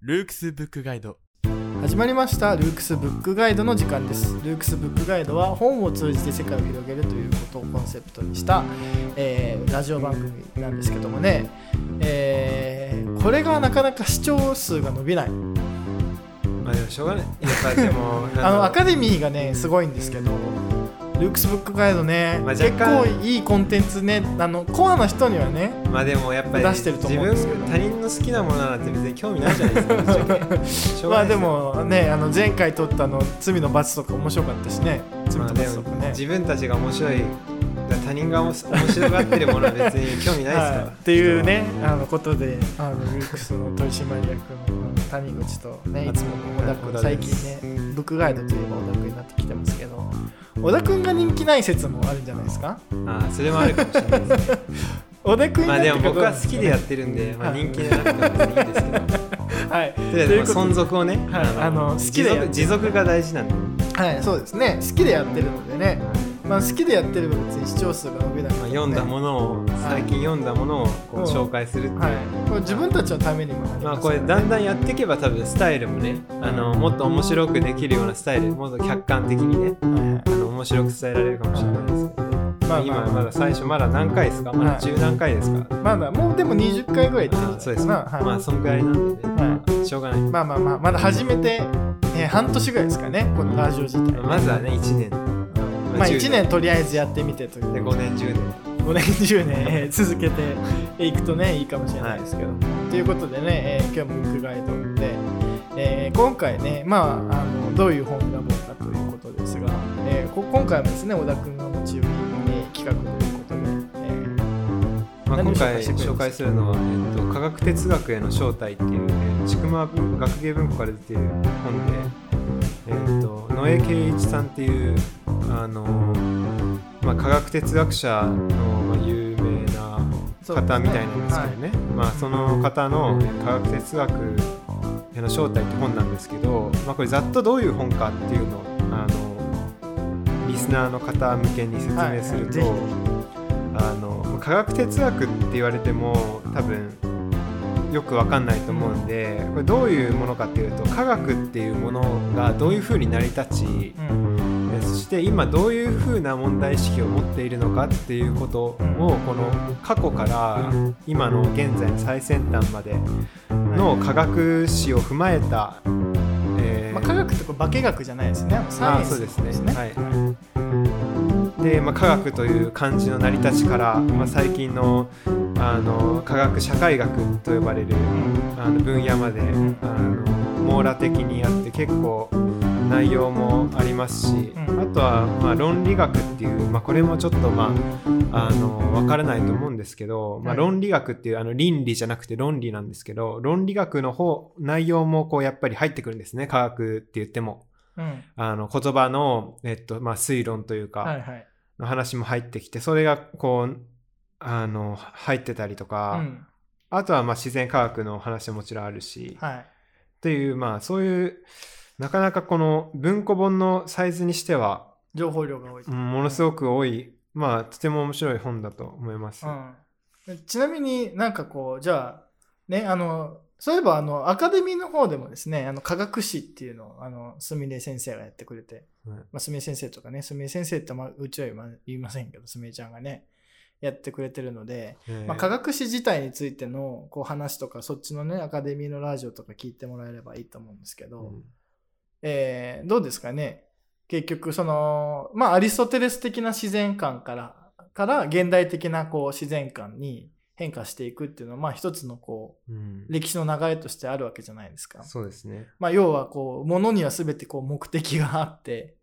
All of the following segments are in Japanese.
ルークスブックガイド始まりましたルークスブックガイドの時間です。ルークスブックガイドは本を通じて世界を広げるということをコンセプトにした、えーラジオ番組なんですけどもね、えーこれがなかなか視聴数が伸びない。まあでもしょうがない。やっぱでも、あのアカデデミーがねすごいんですけどルークスブックガイドね、まあ結構いいコンテンツね。あのコアな人にはねまあでもやっぱり出してると思うんですけど。自分他人の好きなものなんて別に興味ないじゃないですか。まあでもねあの前回撮ったあの罪の罰とか面白かったしね。罪まあでもと罰とかね、自分たちが面白い他人が面白がってるものは別に興味ないですから。はい。っていうねあのことであのルークスの取締役の谷口とねいつもの小田君最近ねブックガイドといえば小田君になってきてますけど小田君が人気ない説もあるんじゃないですか？ああそれもあるかもしれないですね。小田君にまあでも僕は好きでやってるんで、まあ人気じゃなくてもいいんですけど。はい。とりあえずまあ存続をね、はい。あの好きで持続が大事なんで、はいそうですね。好きでやってるのでねまあ好きでやってれば別に視聴数が伸びないまあ、読んだものを、最近読んだものをこううん。紹介するっていう。はい。これ自分たちのためにもなりまあますからねこれだんだんやっていけば多分スタイルもねあのもっと面白くできるようなスタイルもっと客観的にねあの面白く伝えられるかもしれないですけどね、まあ今まだ最初まだ何回ですか？まだ10何回ですか、まだもうでも20回ぐらい言ってそうですなまあそんぐらいなんでね、まあしょうがない、まあまあまあまだ始めて、えー半年ぐらいですかねこのラジオ自体。まずはね1年まあ10 1年とりあえずやってみてという。で5年10年。5年10年、えー続けていくとねいいかもしれないですけど、ということでね、えー今日もブックガイドで、えー今回ねまああのどういう本を選ぼうかということですが、えーこ今回もですね小田君が持ち寄りに企画ということで、えまあ、今回紹介すか？紹介するのは、えっと「科学哲学への正体」っていう、えー、千曲学芸文庫から出ている本で、えっと野江圭一さんっていうあの、まあ、科学哲学者のまあ有名な方みたいなんですけどね。まあ、その方のえー科学哲学への正体って本なんですけど、まあ、これざっとどういう本かっていうのをあのリスナーの方向けに説はい明すると、ぜひぜあの科学哲学って言われても多分よくわかんないと思うんでこれどういうものかっていうと科学っていうものがどういうふうに成り立ちうんして今どういうふうな問題意識を持っているのかっていうことをこの過去から今の現在の最先端までの科学史を踏まえた、えーまあ、科学ってこれ化学じゃないですね。サイエンスですね。ですねはい。で、まあ、科学という漢字の成り立ちから、まあ、最近のあの科学社会学と呼ばれるあの分野まで、んあの網羅的にやって結構内容もありますし、うん。あとは、まあ、論理学っていう、まあ、これもちょっと、まあ、あの分からないと思うんですけど、まあ、はい。論理学っていうあの倫理じゃなくて論理なんですけど論理学の方内容もこうやっぱり入ってくるんですね科学って言っても。うん。あの言葉の、えっとまあ、推論というか、の話も入ってきてそれがこうあの入ってたりとか、うん。あとはまあ自然科学の話ももちろんあるし、はい。っていうまあそういうなかなかこの文庫本のサイズにしては、情報量が多い、うんものすごく多い、まあとても面白い本だと思います。うん、ちなみになんかこうじゃあねあのそういえばあのアカデミーの方でもですねあの科学史っていうのをあのすみれ先生がやってくれて、はい。まあ、すみれ先生とかねすみれ先生って、まあ、うちは言いませんけどすみれちゃんがねやってくれてるので、えーまあ、科学史自体についてのこう話とかそっちのねアカデミーのラジオとか聞いてもらえればいいと思うんですけど、うんえーどうですかね。結局そのまあアリストテレス的な自然観からから現代的なこう自然観に変化していくっていうのはまあ一つのこううん。歴史の流れとしてあるわけじゃないですか。そうですね。まあ要はこう物には全てこう目的があって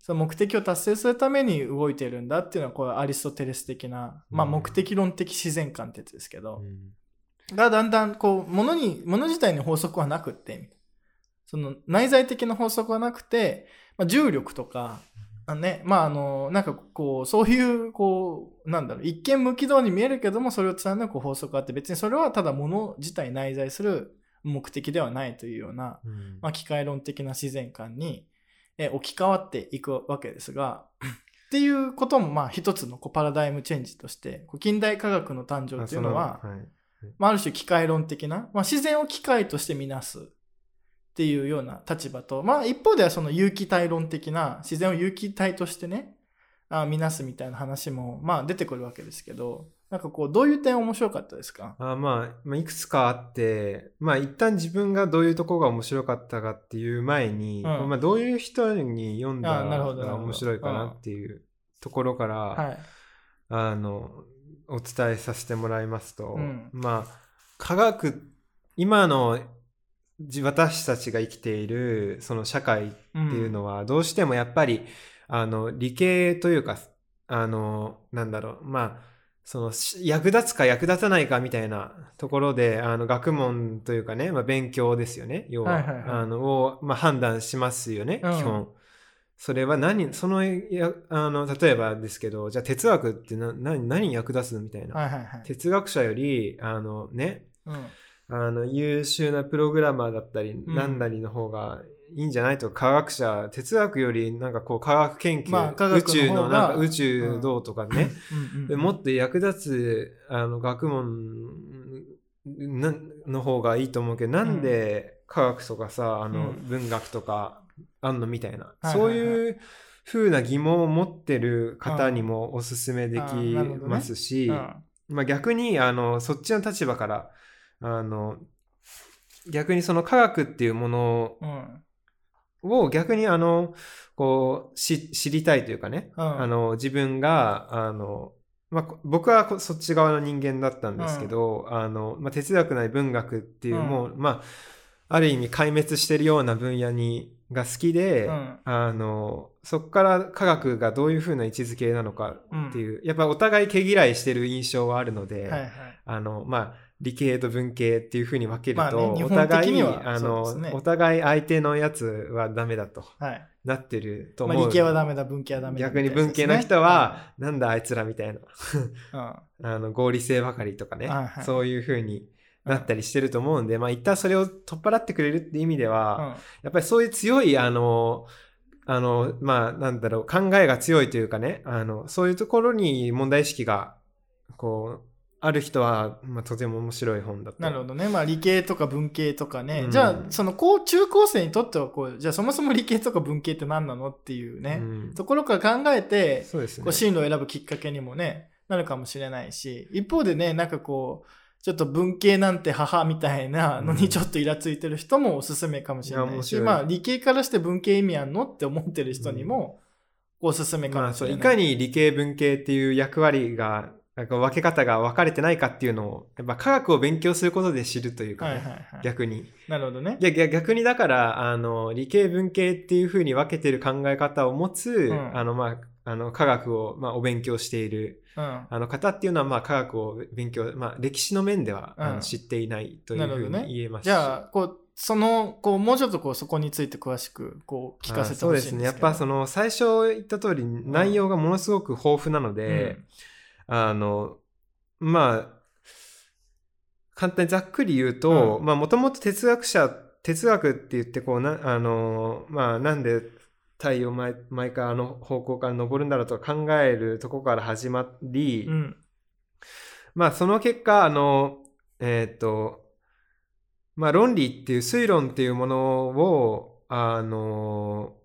その目的を達成するために動いてるんだっていうのはこれアリストテレス的な、まあ、うん。目的論的自然観ってやつですけど、うん。がだんだんこう物に物自体に法則はなくってその内在的な法則はなくて、まあ、重力とかあねまああのなんかこうそういうこうなんだろう一見無軌道に見えるけどもそれを貫く法則があって別にそれはただ物自体に内在する目的ではないというような、うん。まあ、機械論的な自然観にえ置き換わっていくわけですが っていうこともまあ一つのこうパラダイムチェンジとしてこう近代科学の誕生っていうのはあはい。まあ、ある種機械論的な、まあ、自然を機械として見なすっていうような立場と、まあ、一方ではその有機体論的な自然を有機体としてねあ見なすみたいな話もまあ出てくるわけですけどなんかこうどういう点面白かったですか？あまあ、まあ、いくつかあって、まあ一旦自分がどういうところが面白かったかっていう前に、うん。まあどういう人に読んだら面白いかなっていうところから、はい。あの、お伝えさせてもらいますと、うん。まあ、科学、今のじ私たちが生きているその社会っていうのは、どうしてもやっぱり、あの、理系というか、あの、なんだろう、まあ、そのし役立つか役立たないかみたいなところで、あの学問というかね、まあ、勉強ですよね、要は。はいはいはいあのを、まあ、判断しますよね、うん基本。それは何、その、やあの、例えばですけど、じゃあ哲学ってな何何に役立つみたいな。はいはいはい。哲学者より、あのね、うんあの、優秀なプログラマーだったり、んなん。だりの方がいいんじゃないとか、科学者、哲学よりなんかこう科学研究、まあ科学の宇宙のなんか宇宙どうとかね、もっと役立つあの学問なの方がいいと思うけど、なんで科学とかさ、あのうん。文学とかあんのみたいな、そういう風な疑問を持ってる方にもおすすめできますし、うん。まあ、逆にあのそっちの立場からあの逆にその科学っていうものうん。を逆にあのこうし知りたいというかね、うん。あの自分があの、まあ、こ僕はこそっち側の人間だったんですけど、あのまあ、哲学なり文学っていう、うん。もう、まあ、ある意味壊滅してるような分野にが好きで、うん。あのそこから科学がどういうふうな位置づけなのかっていう、やっぱお互い毛嫌いしてる印象はあるので、はいはい。あのまあ理系と文系っていうふうに分けると、まあね日お互いにはあの、お互い相手のやつはダメだとはい。なってるとまあ、思う。理系はダメだ、文系はダメだ。逆に文系の人は、なんだあいつらみたいな、うん、あの合理性ばかりとかね、はいはい。そういうふうになったりしてると思うんで、まあ一旦それを取っ払ってくれるって意味では、やっぱりそういう強い、あの、あの、まあなんだろう、考えが強いというかね、あの、そういうところに問題意識が、こう、ある人は、まあ、とても面白い本だと。なるほどね。まあ理系とか文系とかね。うんじゃあ、その高中高生にとってはこう、じゃあそもそも理系とか文系って何なのっていうね、うんところから考えて、そうですねこう。進路を選ぶきっかけにもね、なるかもしれないし、一方でね、なんかこう、ちょっと文系なんて母みたいなのうんにちょっとイラついてる人もおすすめかもしれないし、いや面白いまあ理系からして文系意味あんのって思ってる人にもおすすめかもしれない。いかに理系文系っていう役割が、なんか分け方が分かれてないかっていうのを、やっぱ科学を勉強することで知るというかね、はいはいはい。逆に。なるほどね。いや逆逆にだからあの理系文系っていうふうに分けてる考え方を持つ、んあのまああの科学を、まあ、お勉強しているうん。あの方っていうのは、まあ、科学を勉強、まあ、歴史の面では、あうんの知っていないというふうに言えますしじゃあ、こう、その、こう、もうちょっとこう、そこについて詳しく、こう、聞かせてほしいんですけど。あそうですねやっぱその最初言った通り内容がものすごく豊富なので、あのまあ簡単にざっくり言うとうんまあもともと哲学者哲学って言ってこうなあのまあなんで太陽毎毎回あの方向から昇るんだろうとか考えるとこから始まり、うん。まあその結果あのえっ、とまあ論理っていう推論っていうものをあの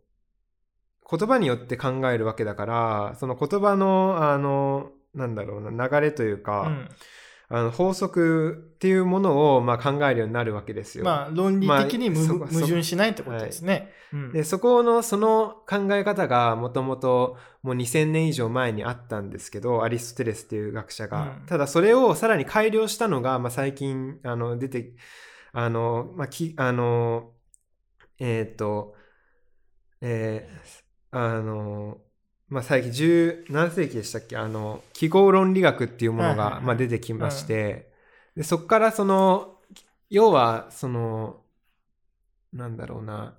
言葉によって考えるわけだからその言葉のあのなんだろうな流れというか、うん。あの法則っていうものをまあ考えるようになるわけですよ。まあ、論理的に無,、まあそ矛盾しないってことですね。うん。でそこのその考え方がもともともう2000年以上前にあったんですけどアリストテレスっていう学者が、うん。ただそれをさらに改良したのが、まあ、最近あの出てあのまあきあのえっ、とえーあのまあ最近10何世紀でしたっけ？あの記号論理学っていうものがまあ出てきまして、でそこからその要はそのなんだろうな。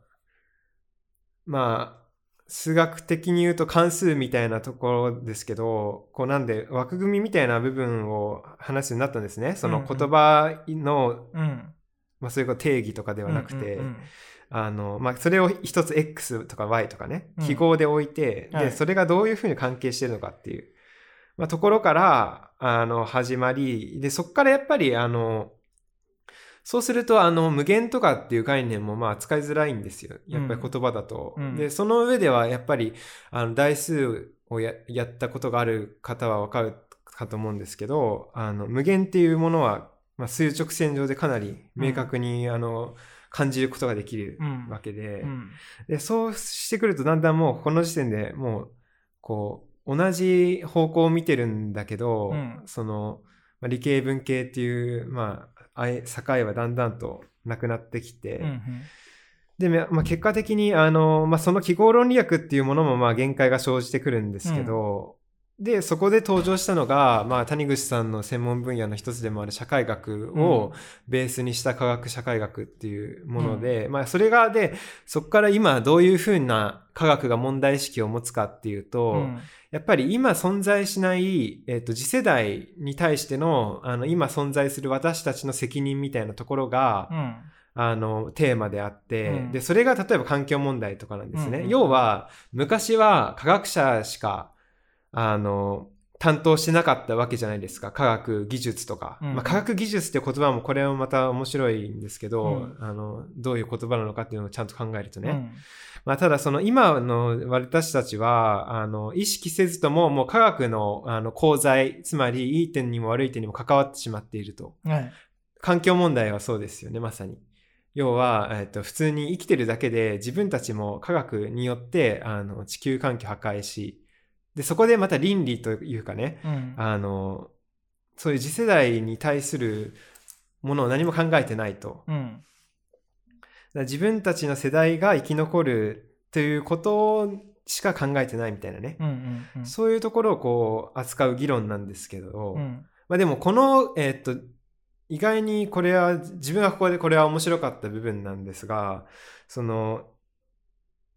まあ数学的に言うと関数みたいなところですけどこうなんで枠組みみたいな部分を話すようになったんですね。その言葉の、うん。まあ、そういう定義とかではなくて、あの、まあ、それを一つ X とか Y とかねうん、記号で置いて、で、はい。それがどういうふうに関係してるのかっていう、まあ、ところから、あの、始まり、で、そこからやっぱり、あの、そうすると、あの、無限とかっていう概念も、まあ、使いづらいんですよ。やっぱり言葉だと。うん。で、その上では、やっぱり、あの、台数をややったことがある方はわかるかと思うんですけど、あの、無限っていうものは、まあ、数直線上でかなり明確に、あの、感じることができるうん。わけで、うん。で、そうしてくるとだんだんもうこの時点でもう、こう、同じ方向を見てるんだけど、うん。その、まあ、理系文系っていう、まあ、あえ境はだんだんとなくなってきて、うんで、まあ、結果的に、あの、まあ、その記号論理学っていうものも、まあ、限界が生じてくるんですけど、で、そこで登場したのが、まあ、谷口さんの専門分野の一つでもある社会学をベースにした科学社会学っていうもので、まあ、それが、で、そこから今どういうふうな科学が問題意識を持つかっていうと、うん。やっぱり今存在しない、えっ、と、次世代に対しての、あの、今存在する私たちの責任みたいなところが、うん。あの、テーマであって、うん。で、それが例えば環境問題とかなんですね。うんうん。要は、昔は科学者しか、あの、担当してなかったわけじゃないですか。科学技術とか。うんまあ、科学技術って言葉もこれもまた面白いんですけど、うんあの、どういう言葉なのかっていうのをちゃんと考えるとね。うんまあ、ただその今の私たちは、あの、意識せずとももう科学のあの功罪、つまりいい点にも悪い点にも関わってしまっていると。はい環境問題はそうですよね、まさに。要は、えっと、普通に生きてるだけで自分たちも科学によってあの地球環境破壊し、で、そこでまた倫理というかね、うん。あの、そういう次世代に対するものを何も考えてないと。うん。自分たちの世代が生き残るということしか考えてないみたいなね。うんうんうん。そういうところをこう扱う議論なんですけど、うん。まあでもこの、えーっと、意外にこれは、自分はここでこれは面白かった部分なんですが、その、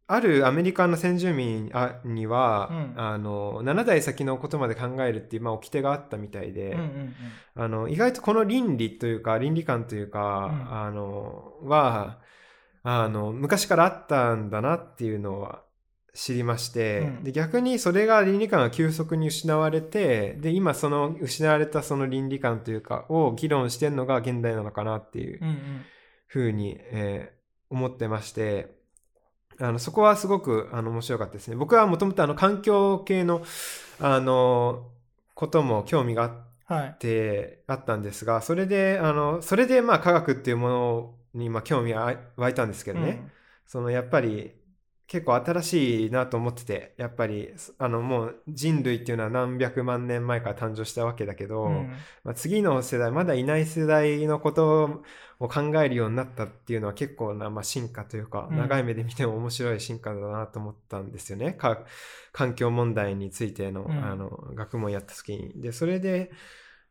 あるアメリカの先住民あには、うん。あの、7代先のことまで考えるっていう、まあ、掟があったみたいで、うんうんあの、意外とこの倫理というか、倫理観というか、うん。あの、は、あの、昔からあったんだなっていうのは知りまして、うん。で、逆にそれが倫理観が急速に失われて、で、今その失われたその倫理観というか、を議論してるのが現代なのかなっていううんうん。ふうに、えー思ってまして、あの、そこはすごく、あの、面白かったですね。僕はもともとあの、環境系の、あの、ことも興味があって、あったんですが、それで、あの、それでまあ科学っていうものにまあ興味が湧いたんですけどね、そのやっぱり結構新しいなと思ってて、やっぱり、あのもう人類っていうのは何百万年前から誕生したわけだけど、うんまあ、次の世代、まだいない世代のことを考えるようになったっていうのは結構な、まあ、進化というか、うん長い目で見ても面白い進化だなと思ったんですよね。か環境問題についての,、うんあの学問やった時に。で、それで、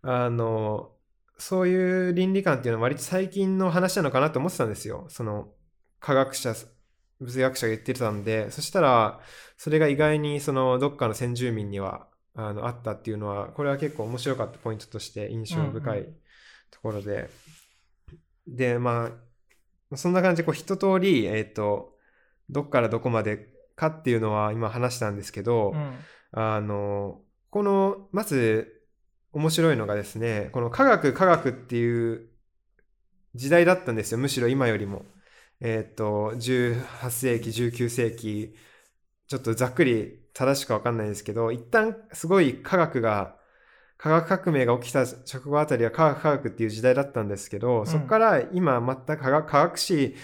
あの、そういう倫理観っていうのは割と最近の話なのかなと思ってたんですよ。その科学者、物理学者が言ってたんで、そしたら、それが意外にそのどっかの先住民にはあのあったっていうのは、これは結構面白かったポイントとして印象深いうんうところで。で、まあ、そんな感じでこう一通り、えっ、と、どっからどこまでかっていうのは今話したんですけど、うんあの、この、まず面白いのがですね、この科学科学っていう時代だったんですよ、むしろ今よりも。えっ、と、18世紀、19世紀、ちょっとざっくり正しくわかんないですけど、一旦すごい科学が、科学革命が起きた直後あたりは科学科学っていう時代だったんですけど、ん。そこから今全く科学科学史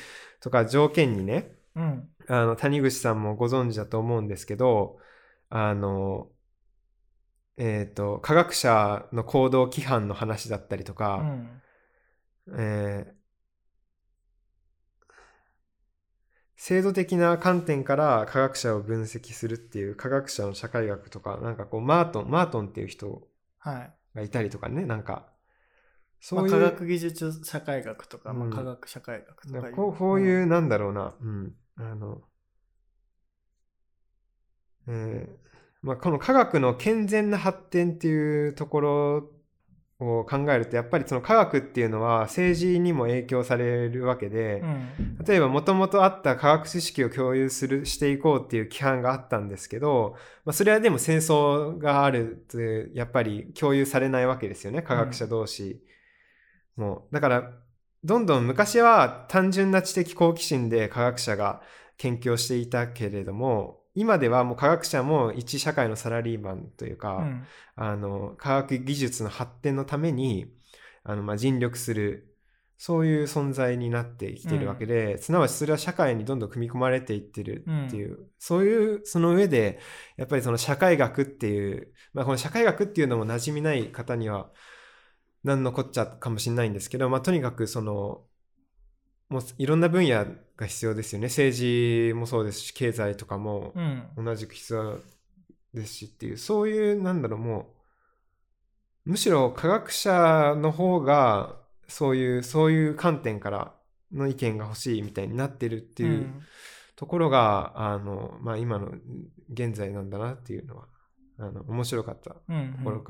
とか条件にね、うん。あの、谷口さんもご存知だと思うんですけど、あの、えっ、と、科学者の行動規範の話だったりとうか、ん。えー制度的な観点から科学者を分析するっていう科学者の社会学とか、なんかこう、マートン、マートンっていう人はい。がいたりとかね、なんか、そまあ、ういう、科学技術社会学とか、まあ、うん。科学社会学とかこうこういう、なんだろうな、うん、あの、えーまあ、この科学の健全な発展っていうところを考えるとやっぱりその科学っていうのは政治にも影響されるわけで、うん例えばもともとあった科学知識を共有するしていこうっていう規範があったんですけど、まあ、それはでも戦争があるとやっぱり共有されないわけですよね科学者同士も。だからどんどん昔は単純な知的好奇心で科学者が研究をしていたけれども今ではもう科学者も一社会のサラリーマンというか、うん。あの科学技術の発展のためにあの、まあ、尽力するそういう存在になってきているわけで、すなわちそれは社会にどんどん組み込まれていってるっていう、そういうその上でやっぱりその社会学っていう、まあ、この社会学っていうのも馴染みない方には何のこっちゃかもしれないんですけど、まあ、とにかくそのもういろんな分野が必要ですよね政治もそうですし経済とかもうん同じく必要ですしっていうそういうなんだろうもうむしろ科学者の方がそういうそういう観点からの意見が欲しいみたいになってるっていううんところが、あのまあ、今の現在なんだなっていうのはあの面白かったとうんころ。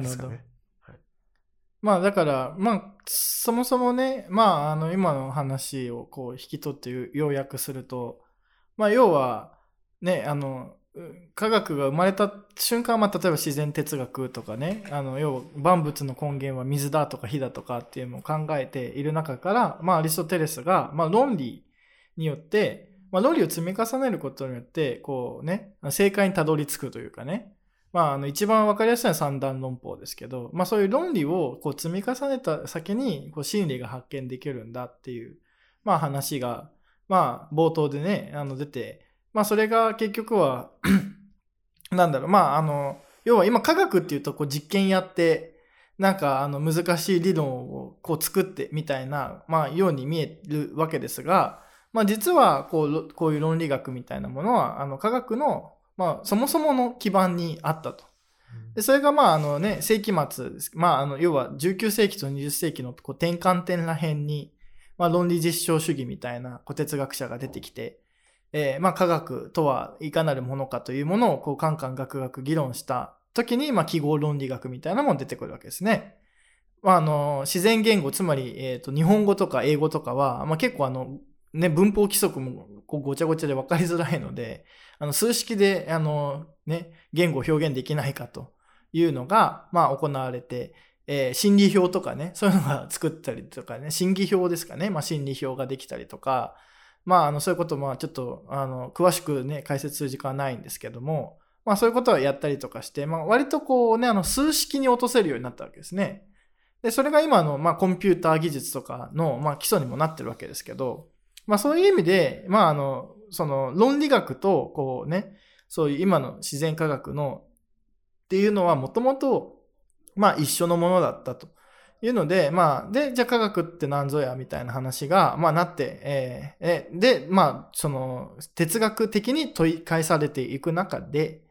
ですかね。まあだから、まあ、そもそもね、まあ、あの、今の話をこう引き取って要約すると、まあ、要は、ね、あの、科学が生まれた瞬間は、まあ、例えば自然哲学とかね、あの、要は万物の根源は水だとか火だとかっていうのを考えている中から、まあ、アリストテレスが、まあ、論理によって、まあ、論理を積み重ねることによって、こうね、正解にたどり着くというかね、まあ、あの一番わかりやすいのは三段論法ですけど、まあ、そういう論理をこう積み重ねた先にこう真理が発見できるんだっていう、まあ、話が、まあ、冒頭でねあの出て、まあ、それが結局は なんだろうまああの要は今科学っていうとこう実験やってなんかあの難しい理論をこう作ってみたいな、まあ、ように見えるわけですが、まあ、実はこうこういう論理学みたいなものはあの科学のまあ、そもそもの基盤にあったと。で、それがまあ、あのね、世紀末です。まあ、あの、要は19世紀と20世紀のこう転換点ら辺に、まあ、論理実証主義みたいなこう哲学者が出てきて、えーまあ、科学とはいかなるものかというものを、こう、カンカンガクガク議論した時に、まあ、記号論理学みたいなものが出てくるわけですね。まあ、あの、自然言語、つまり、えっ、と、日本語とか英語とかは、まあ、結構あの、ね、文法規則もこうごちゃごちゃで分かりづらいので、あの数式であの、ね、言語を表現できないかというのが、まあ、行われて、えー心理表とかね、そういうのが作ったりとかね、心理表ですかね、まあ、心理表ができたりとか、まあ、あのそういうこともちょっとあの詳しくね、解説する時間はないんですけども、まあ、そういうことをやったりとかして、まあ、割とこうね、あの数式に落とせるようになったわけですね。で、それが今の、まあ、コンピューター技術とかの、まあ、基礎にもなってるわけですけど、まあそういう意味で、まああの、その論理学と、こうね、そういう今の自然科学のっていうのはもともと、まあ一緒のものだったというので、まあ、で、じゃあ科学って何ぞやみたいな話が、まあなって、えーで、まあ、その哲学的に問い返されていく中で、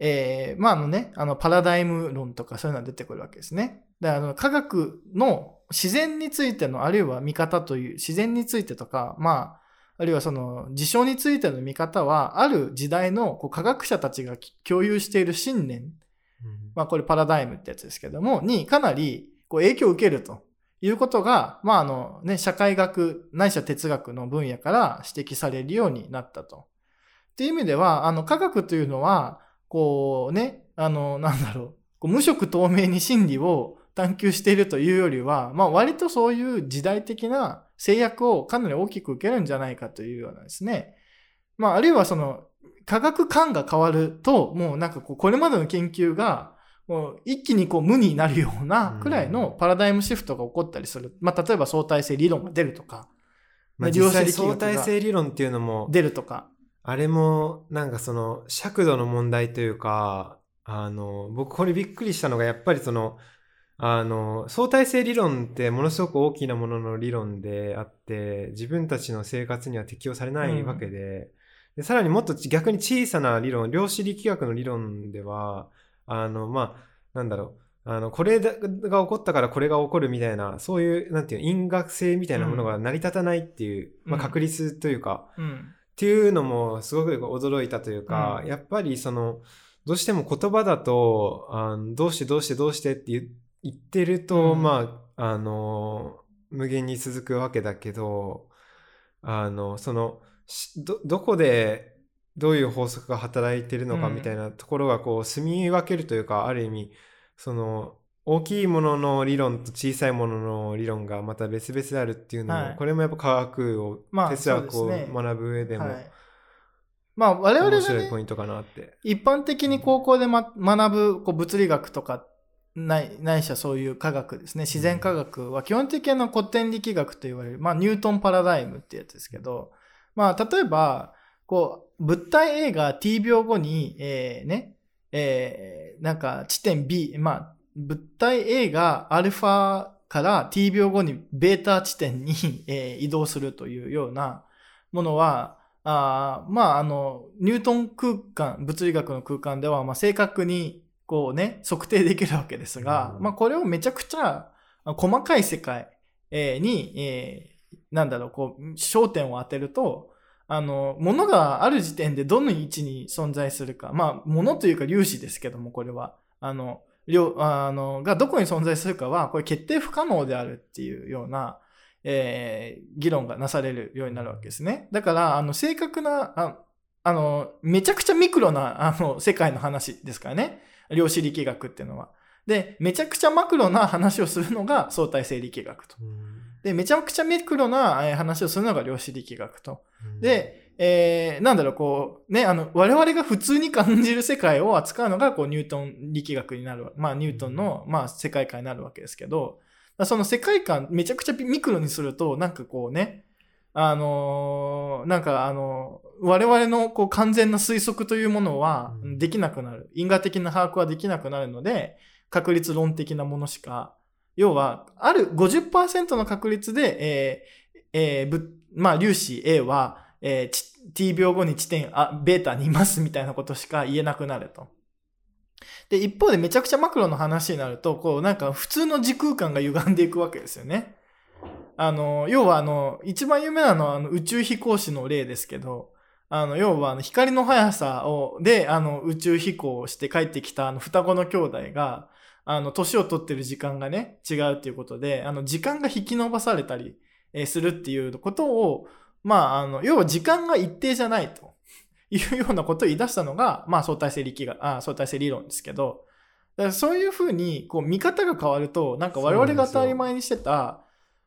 えーまああのね、あのパラダイム論とかそういうのが出てくるわけですね。で、あの科学の自然についての、あるいは見方という、自然についてとか、まあ、あるいはその事象についての見方は、ある時代のこう科学者たちが共有している信念、まあこれパラダイムってやつですけども、にかなりこう影響を受けるということが、まああのね、社会学、ないしは哲学の分野から指摘されるようになったと。っていう意味では、あの科学というのは、こうね、あの、なんだろう、こう無色透明に真理を探求しているというよりは、まあ割とそういう時代的な制約をかなり大きく受けるんじゃないかというようなですね。まああるいはその科学観が変わると、もうなんかこうこれまでの研究がもう一気にこう無になるようなくらいのパラダイムシフトが起こったりする。まあ例えば相対性理論が出るとか、まあ、量実際相対性理論っていうのも出るとか。あれもなんかその尺度の問題というかあの僕これびっくりしたのがやっぱりそのあの相対性理論ってものすごく大きなものの理論であって自分たちの生活には適用されないわけで,、でさらにもっと逆に小さな理論量子力学の理論ではあのまあなんだろう。あのこれが起こったからこれが起こるみたいなそういうなんていうの因果性みたいなものが成り立たないっていう、まあ、うん確率というか、うん。っていうのもすごく驚いたというか、うん。やっぱりそのどうしても言葉だとあのどうしてどうしてどうしてって言言ってると、うん。まああの無限に続くわけだけどあのそのしどどこでどういう法則が働いてるのかうん。みたいなところがこう住み分けるというか、ある意味その大きいものの理論と小さいものの理論がまた別々であるっていうのも、はい。これもやっぱ科学を、まあ哲学を学ぶ上でもはい。まあ、我々がね面白いポ、イントかなって。一般的に高校で、ま、学ぶこう物理学とかないないしはそういう科学ですね。自然科学は基本的な古典力学と言われる、まあ、ニュートンパラダイムってやつですけど、まあ、例えばこう物体 A が t 秒後に、えーねえーなんか地点 B、まあ、物体 A がアルファから t 秒後にベータ地点に、えー移動するというようなものはあーまあ、あの、ニュートン空間、物理学の空間では、まあ、正確に、こうね、測定できるわけですが、うんまあ、これをめちゃくちゃあ細かい世界、えーに、えーなんだろう、こう、焦点を当てると、あの、物がある時点でどの位置に存在するか、まあ、物というか粒子ですけども、これは、あの、量、あの、がどこに存在するかは、これ決定不可能であるっていうような、えー議論がなされるようになるわけですね。だから、あの、正確な、ああの、めちゃくちゃミクロな、あの、世界の話ですからね。量子力学っていうのは。で、めちゃくちゃマクロな話をするのが相対性力学と。で、めちゃくちゃミクロなえー話をするのが量子力学と。で、えーなんだろう、こう、ね、あの、我々が普通に感じる世界を扱うのが、こう、ニュートン力学になるわ。まあ、ニュートンの、まあ、世界観になるわけですけど、その世界観、めちゃくちゃミクロにすると、なんかこうね、あのーなんかあのー我々のこう完全な推測というものはうんできなくなる。因果的な把握はできなくなるので、確率論的なものしか、要は、ある50%の確率で、えーえーぶまあ、粒子 A は、えーち t 秒後に地点あ、ベータにいますみたいなことしか言えなくなると。で、一方でめちゃくちゃマクロの話になると、こう、なんか普通の時空間が歪んでいくわけですよね。あの、要はあの、一番有名なのはあの宇宙飛行士の例ですけど、あの、要はあの光の速さを、で、あの、宇宙飛行をして帰ってきたあの双子の兄弟が、あの、年を取ってる時間がね、違うっていうことで、あの、時間が引き伸ばされたり、えするっていうことを、まあ、あの、要は時間が一定じゃないというようなことを言い出したのが、まあ、相対性力学、あ相対性理論ですけど、だからそういうふうに、こう、見方が変わると、なんか我々が当たり前にしてた、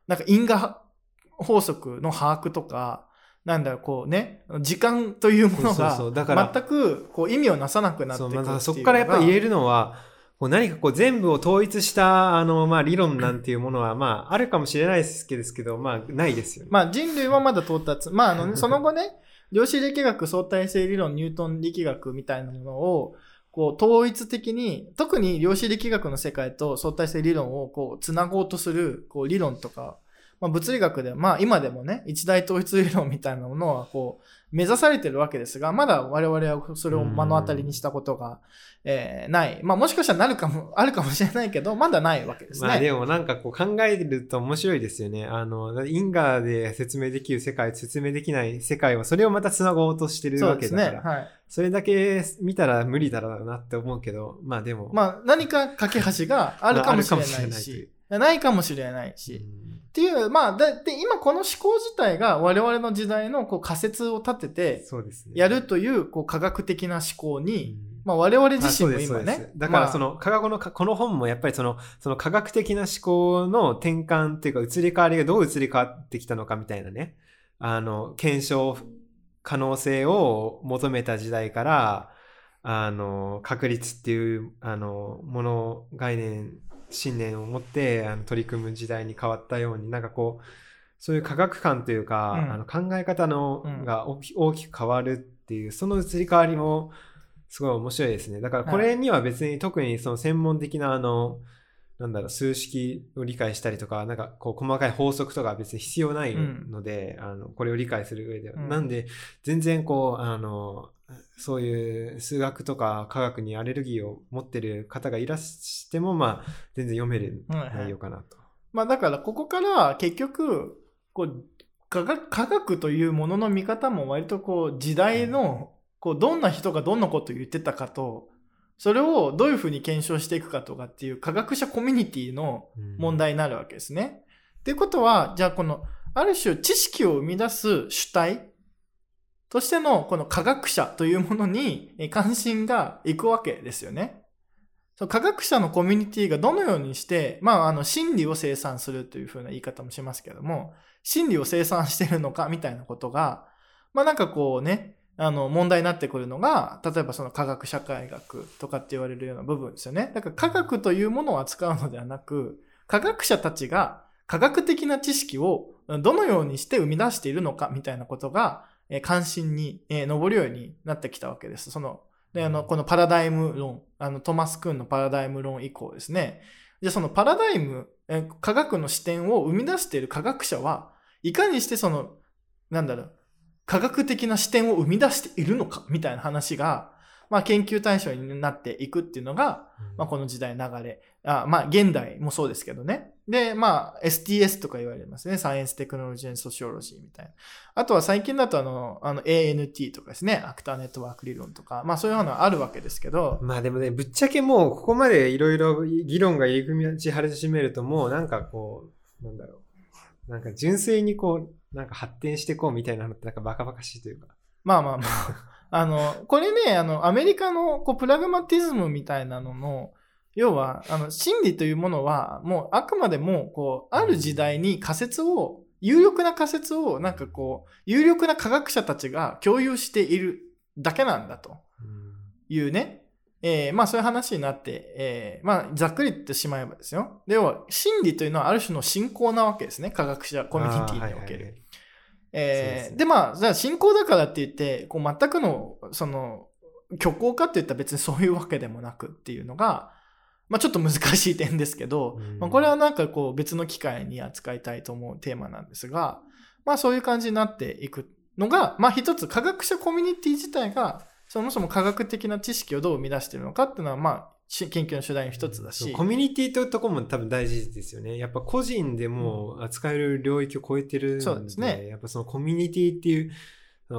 なんか因果法則の把握とか、なんだろう、こうね、時間というものが、全くこう意味をなさなくなってくるそこからやっぱ言えるのはこう何かこう全部を統一したあの、まあ、理論なんていうものは、まあ、あるかもしれないですけど、まあ、ないですよね。まあ人類はまだ到達。まああのね、その後ね、量子力学、相対性理論、ニュートン力学みたいなものを、こう統一的に、特に量子力学の世界と相対性理論をこう繋ごうとするこう理論とか、まあ、物理学で、まあ今でもね、一大統一理論みたいなものはこう目指されてるわけですが、まだ我々はそれを目の当たりにしたことが、えーない。まあもしかしたらなるかも、あるかもしれないけど、まだないわけですね。まあでもなんかこう考えると面白いですよね。あの、因果で説明できる世界、説明できない世界は、それをまた繋ごうとしてるそうですわけだから、ね。はい。それだけ見たら無理だろうなって思うけど、まあでも、まあ、何か架け橋があるかもしれないし、ないかもしれないし。うんっていう、まあ、だで、今この思考自体が我々の時代のこう仮説を立てて。やるというこう科学的な思考うに、んまあ我々自身も今ね。だからその、の科学のかこの本もやっぱりそのその科学的な思考の転換っていうか移り変わりがどう移り変わってきたのかみたいなねあの検証可能性を求めた時代からあの確率っていうあのもの概念信念を持ってあの取り組む時代に変わったようになんかこうそういう科学観というか、うん。あの考え方の、うん。が大きく変わるっていうその移り変わりもすごい面白いですね。だからこれには別に特にその専門的なあの、なんだろう、数式を理解したりとか、なんかこう細かい法則とかは別に必要ないので、あの、これを理解する上では。うん。なんで、全然こう、あの、そういう数学とか科学にアレルギーを持ってる方がいらしても、まあ、全然読める内容かなと。まあだからここから結局、こう、科学科学というものの見方も割とこう時代の、こうどんな人がどんなことを言ってたかと、それをどういうふうに検証していくかとかっていう科学者コミュニティの問題になるわけですね。っていうことは、じゃあこの、ある種知識を生み出す主体としてのこの科学者というものに関心がいくわけですよね。科学者のコミュニティがどのようにして、まあ、あの、真理を生産するというふうな言い方もしますけども、真理を生産してるのかみたいなことが、まあなんかこうね、あの、問題になってくるのが、例えばその科学社会学とかって言われるような部分ですよね。だから科学というものを扱うのではなく、科学者たちが科学的な知識をどのようにして生み出しているのかみたいなことが、え関心に、え上るようになってきたわけです。その、で、あの、このパラダイム論、あの、トマス・クーンのパラダイム論以降ですね。じゃあそのパラダイム、え科学の視点を生み出している科学者は、いかにしてその、なんだろう、科学的な視点を生み出しているのかみたいな話が、まあ、研究対象になっていくっていうのが、まあ、この時代流れ。あまあ、現代もそうですけどね。で、まあ、STS とか言われますね。サイエンステクノロジーソシオロジーみたいな。あとは最近だとあの、あの ANT とかですね。アクターネットワーク理論とか。まあ、そういうのはあるわけですけど。まあでもね、ぶっちゃけもう、ここまでいろいろ議論が入り組み始めると、もうなんかこう、なんだろう。なんか純粋にこう、なんか発展していこうみたいなのってなんかバカバカしいというか。まあまあまあ。あの、これね、あの、アメリカのこうプラグマティズムみたいなのの、要は、あの、真理というものは、もうあくまでも、こう、ある時代に仮説を、有力な仮説を、なんかこう、有力な科学者たちが共有しているだけなんだというね、えー、まあそういう話になって、えー、まあざっくり言ってしまえばですよ。では、真理というのはある種の信仰なわけですね。科学者コミュニティにおける。えー、でまあ、じゃあ信仰だからって言って、こう全くの、その、虚構かって言ったら別にそういうわけでもなくっていうのが、まあちょっと難しい点ですけど、うん、まあ、これはなんかこう別の機会に扱いたいと思うテーマなんですが、まあそういう感じになっていくのが、まあ一つ科学者コミュニティ自体がそもそも科学的な知識をどう生み出しているのかっていうのは、まあ、研究の主題の一つだし。コミュニティというところも多分大事ですよね。やっぱ個人でも扱える領域を超えてるんで、そうですね。やっぱそのコミュニティっていう、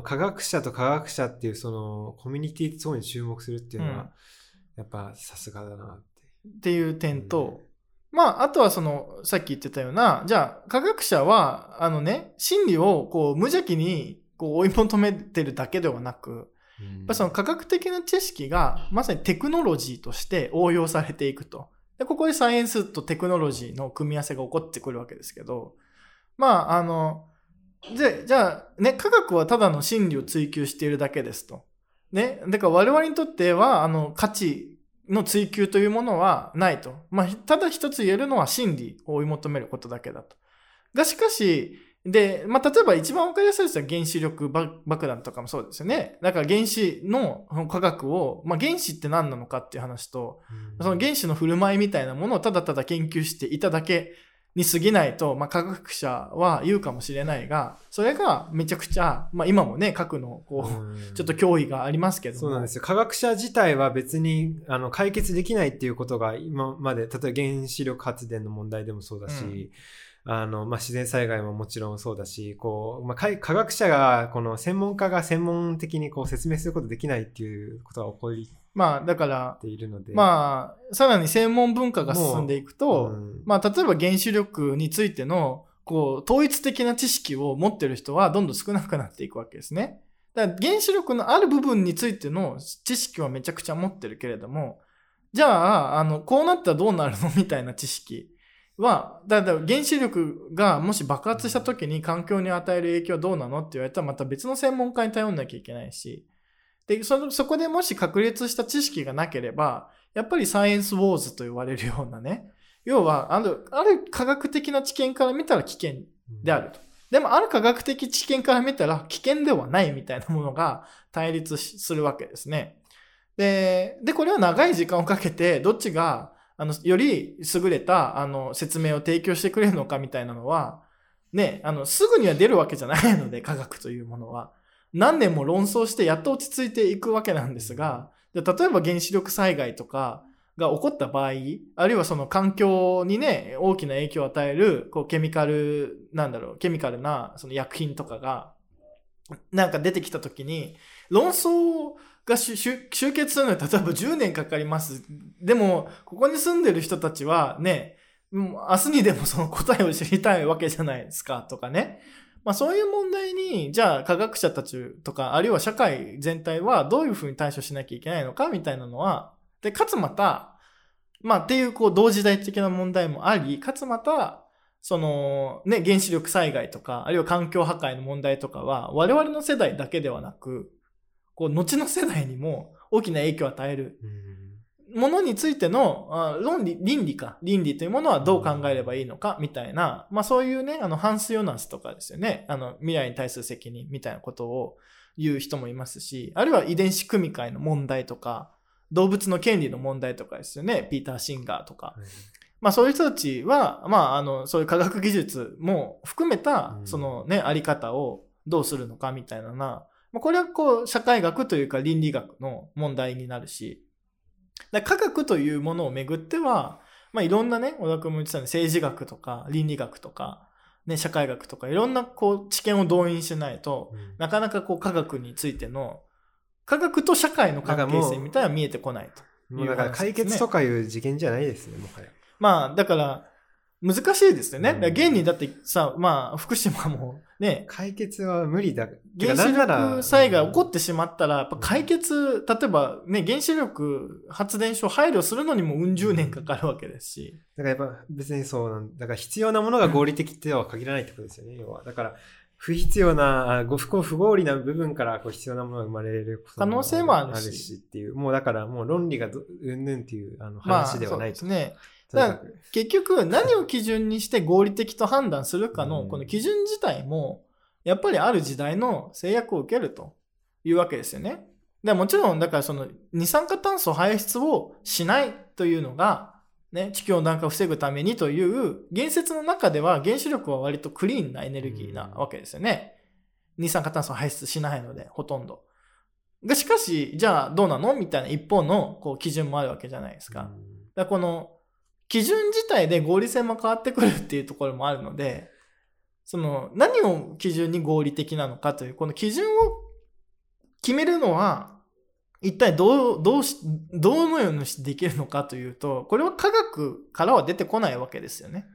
科学者と科学者っていうそのコミュニティってそうに注目するっていうのは、うん、やっぱさすがだなって。いう点と、うん、まあ、あとはその、さっき言ってたような、じゃあ、科学者は、あのね、真理をこう無邪気にこう追い求めてるだけではなく、やっぱその科学的な知識がまさにテクノロジーとして応用されていくと。で、ここでサイエンスとテクノロジーの組み合わせが起こってくるわけですけど、まあ、あの、で、じゃあ、ね、科学はただの真理を追求しているだけですと。ね。だから我々にとっては、あの、価値の追求というものはないと。まあ、ただ一つ言えるのは真理を追い求めることだけだと。が、しかし、で、まあ、例えば一番わかりやすいですは原子力爆弾とかもそうですよね。だから原子の科学を、まあ、原子って何なのかっていう話と、うん、その原子の振る舞いみたいなものをただただ研究していただけに過ぎないと、まあ、科学者は言うかもしれないが、それがめちゃくちゃ、まあ、今もね、核の、こう、ちょっと脅威がありますけどそうなんですよ。科学者自体は別に、あの、解決できないっていうことが今まで、例えば原子力発電の問題でもそうだし、うんあの、まあ、自然災害ももちろんそうだし、こう、まあ、科学者が、この専門家が専門的にこう説明することできないっていうことが起こりまあ、だから、まあ、さらに専門文化が進んでいくと、うん、まあ、例えば原子力についての、こう、統一的な知識を持ってる人はどんどん少なくなっていくわけですね。だから原子力のある部分についての知識はめちゃくちゃ持ってるけれども、じゃあ、あの、こうなったらどうなるの？みたいな知識は、だから原子力がもし爆発した時に環境に与える影響はどうなのって言われたらまた別の専門家に頼んなきゃいけないし、で、そそこでもし確立した知識がなければ、やっぱりサイエンスウォーズと言われるようなね、要は、ある、ある科学的な知見から見たら危険であると。でも、ある科学的知見から見たら危険ではないみたいなものが対立するわけですね。で、で、これは長い時間をかけて、どっちがあの、より優れた、あの、説明を提供してくれるのかみたいなのは、ね、あの、すぐには出るわけじゃないので、科学というものは。何年も論争してやっと落ち着いていくわけなんですが、例えば原子力災害とかが起こった場合、あるいはその環境にね、大きな影響を与える、こう、ケミカル、なんだろう、ケミカルな、その薬品とかが、なんか出てきた時に、論争が集結するのに例えば10年かかります。でも、ここに住んでる人たちはね、明日にでもその答えを知りたいわけじゃないですかとかね。まあそういう問題に、じゃあ科学者たちとか、あるいは社会全体はどういうふうに対処しなきゃいけないのかみたいなのは、で、かつまた、まあっていうこう同時代的な問題もあり、かつまた、そのね、原子力災害とか、あるいは環境破壊の問題とかは、我々の世代だけではなく、こう、後の世代にも大きな影響を与えるうん。ものについてのあ論理、倫理か、倫理というものはどう考えればいいのか、みたいな、まあそういうね、あの、ハンス・ヨナスとかですよね、あの、未来に対する責任みたいなことを言う人もいますし、あるいは遺伝子組み換えの問題とか、動物の権利の問題とかですよね、ピーター・シンガーとか。はい。まあそういう人たちは、まああの、そういう科学技術も含めたう、ん。そのね、あり方をどうするのかみたいなな、まあこれはこう、社会学というか倫理学の問題になるし、だ科学というものをめぐっては、まあいろんなね、小田君も言ってたように政治学とか倫理学とか、ね、社会学とかいろんなこう知見を動員しないと、うんなかなかこう科学についての、科学と社会の関係性みたいなのは見えてこないと。もうだから解決とかいう事件じゃないですね、もはや。まあ、だから、難しいですよね。うん現にだってさ、まあ、福島もね、解決は無理だ。て原子力災害起こってしまったら、やっぱ解決、例えばね、原子力発電所配慮するのにもうん十年かかるわけですし。だからやっぱ別にそうなんだから必要なものが合理的っては限らないってことですよね、要は。だから、不必要な、あご不幸不合理な部分からこう必要なものが生まれること可能性もあるしっていう。もうだからもう論理がどうんぬんっていうあのまあ、話ではないと。そうですね。とにかく結局、何を基準にして合理的と判断するかの、うんこの基準自体も、やっぱりある時代の制約を受けるというわけですよね。でもちろん、だからその二酸化炭素排出をしないというのが、ね、地球温暖化を防ぐためにという言説の中では原子力は割とクリーンなエネルギーなわけですよね。二酸化炭素を排出しないので、ほとんど。がしかし、じゃあどうなの？みたいな一方のこう基準もあるわけじゃないですか。だこの基準自体で合理性も変わってくるっていうところもあるので、その何を基準に合理的なのかという、この基準を決めるのは、一体どう、どうし、どうのようにしてできるのかというと、これは科学からは出てこないわけですよね。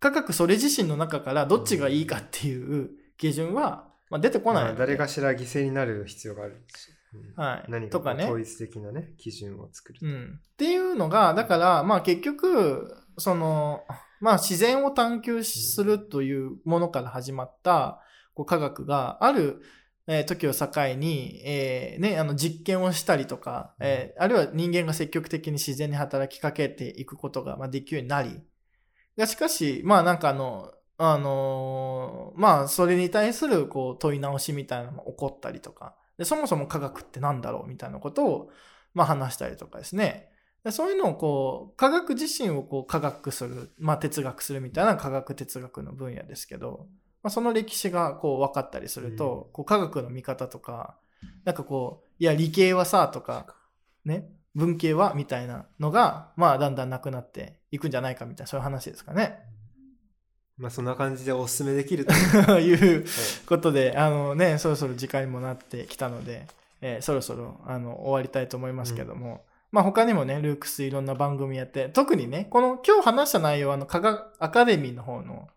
科学それ自身の中からどっちがいいかっていう基準は、まあ、出てこないまあので。誰かしら犠牲になる必要があるし。うんはい。何かとかね。統一的なね、基準を作る。うん。っていうのが、だから、まあ結局、その、まあ自然を探求するというものから始まったこう科学がある、えー時を境に、えーね、あの実験をしたりとか、えーあるいは人間が積極的に自然に働きかけていくことが、まあ、できるようになり、がしかし、まあなんかあの、あのーまあそれに対するこう問い直しみたいなのも起こったりとか、でそもそも科学って何だろうみたいなことを、まあ、話したりとかですね。でそういうのをこう、科学自身をこう科学する、まあ哲学するみたいな科学哲学の分野ですけど、まあ、その歴史がこう分かったりすると、こう科学の見方とか、なんかこう、いや理系はさ、とか、ね、文系はみたいなのが、まあだんだんなくなっていくんじゃないかみたいな、そういう話ですかね。まあそんな感じでお勧めできると。いうことで、あのね、そろそろ時間にもなってきたので、えーそろそろあの終わりたいと思いますけども、まあ他にもね、ルークスいろんな番組やって、特にね、この今日話した内容はあの科学アカデミーの方の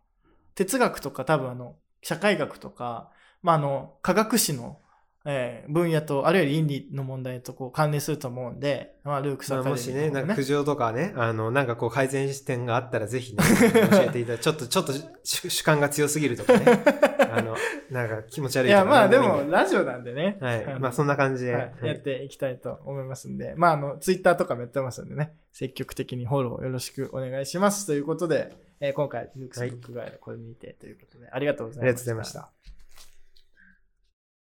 哲学とか多分あの社会学とか、まああの科学史の、えー分野と、あるいは倫理の問題とこう関連すると思うんで、まあルークスアまあカデミーの方もしね、なんかね苦情とかね、あの、なんかこう改善視点があったらぜひね、教えていただちょっと、ちょっと主主観が強すぎるとかね、あの、なんか気持ち悪いいや、まあでもラジオなんでね。はい。まあそんな感じで。はい、やっていきたいと思いますんで、まあ、あの、ツイッターとかもやってますんでね、積極的にフォローよろしくお願いします。ということで、えー今回、ルークスブックガイドこれにてということで、ありがとうございました。ありがとうございました。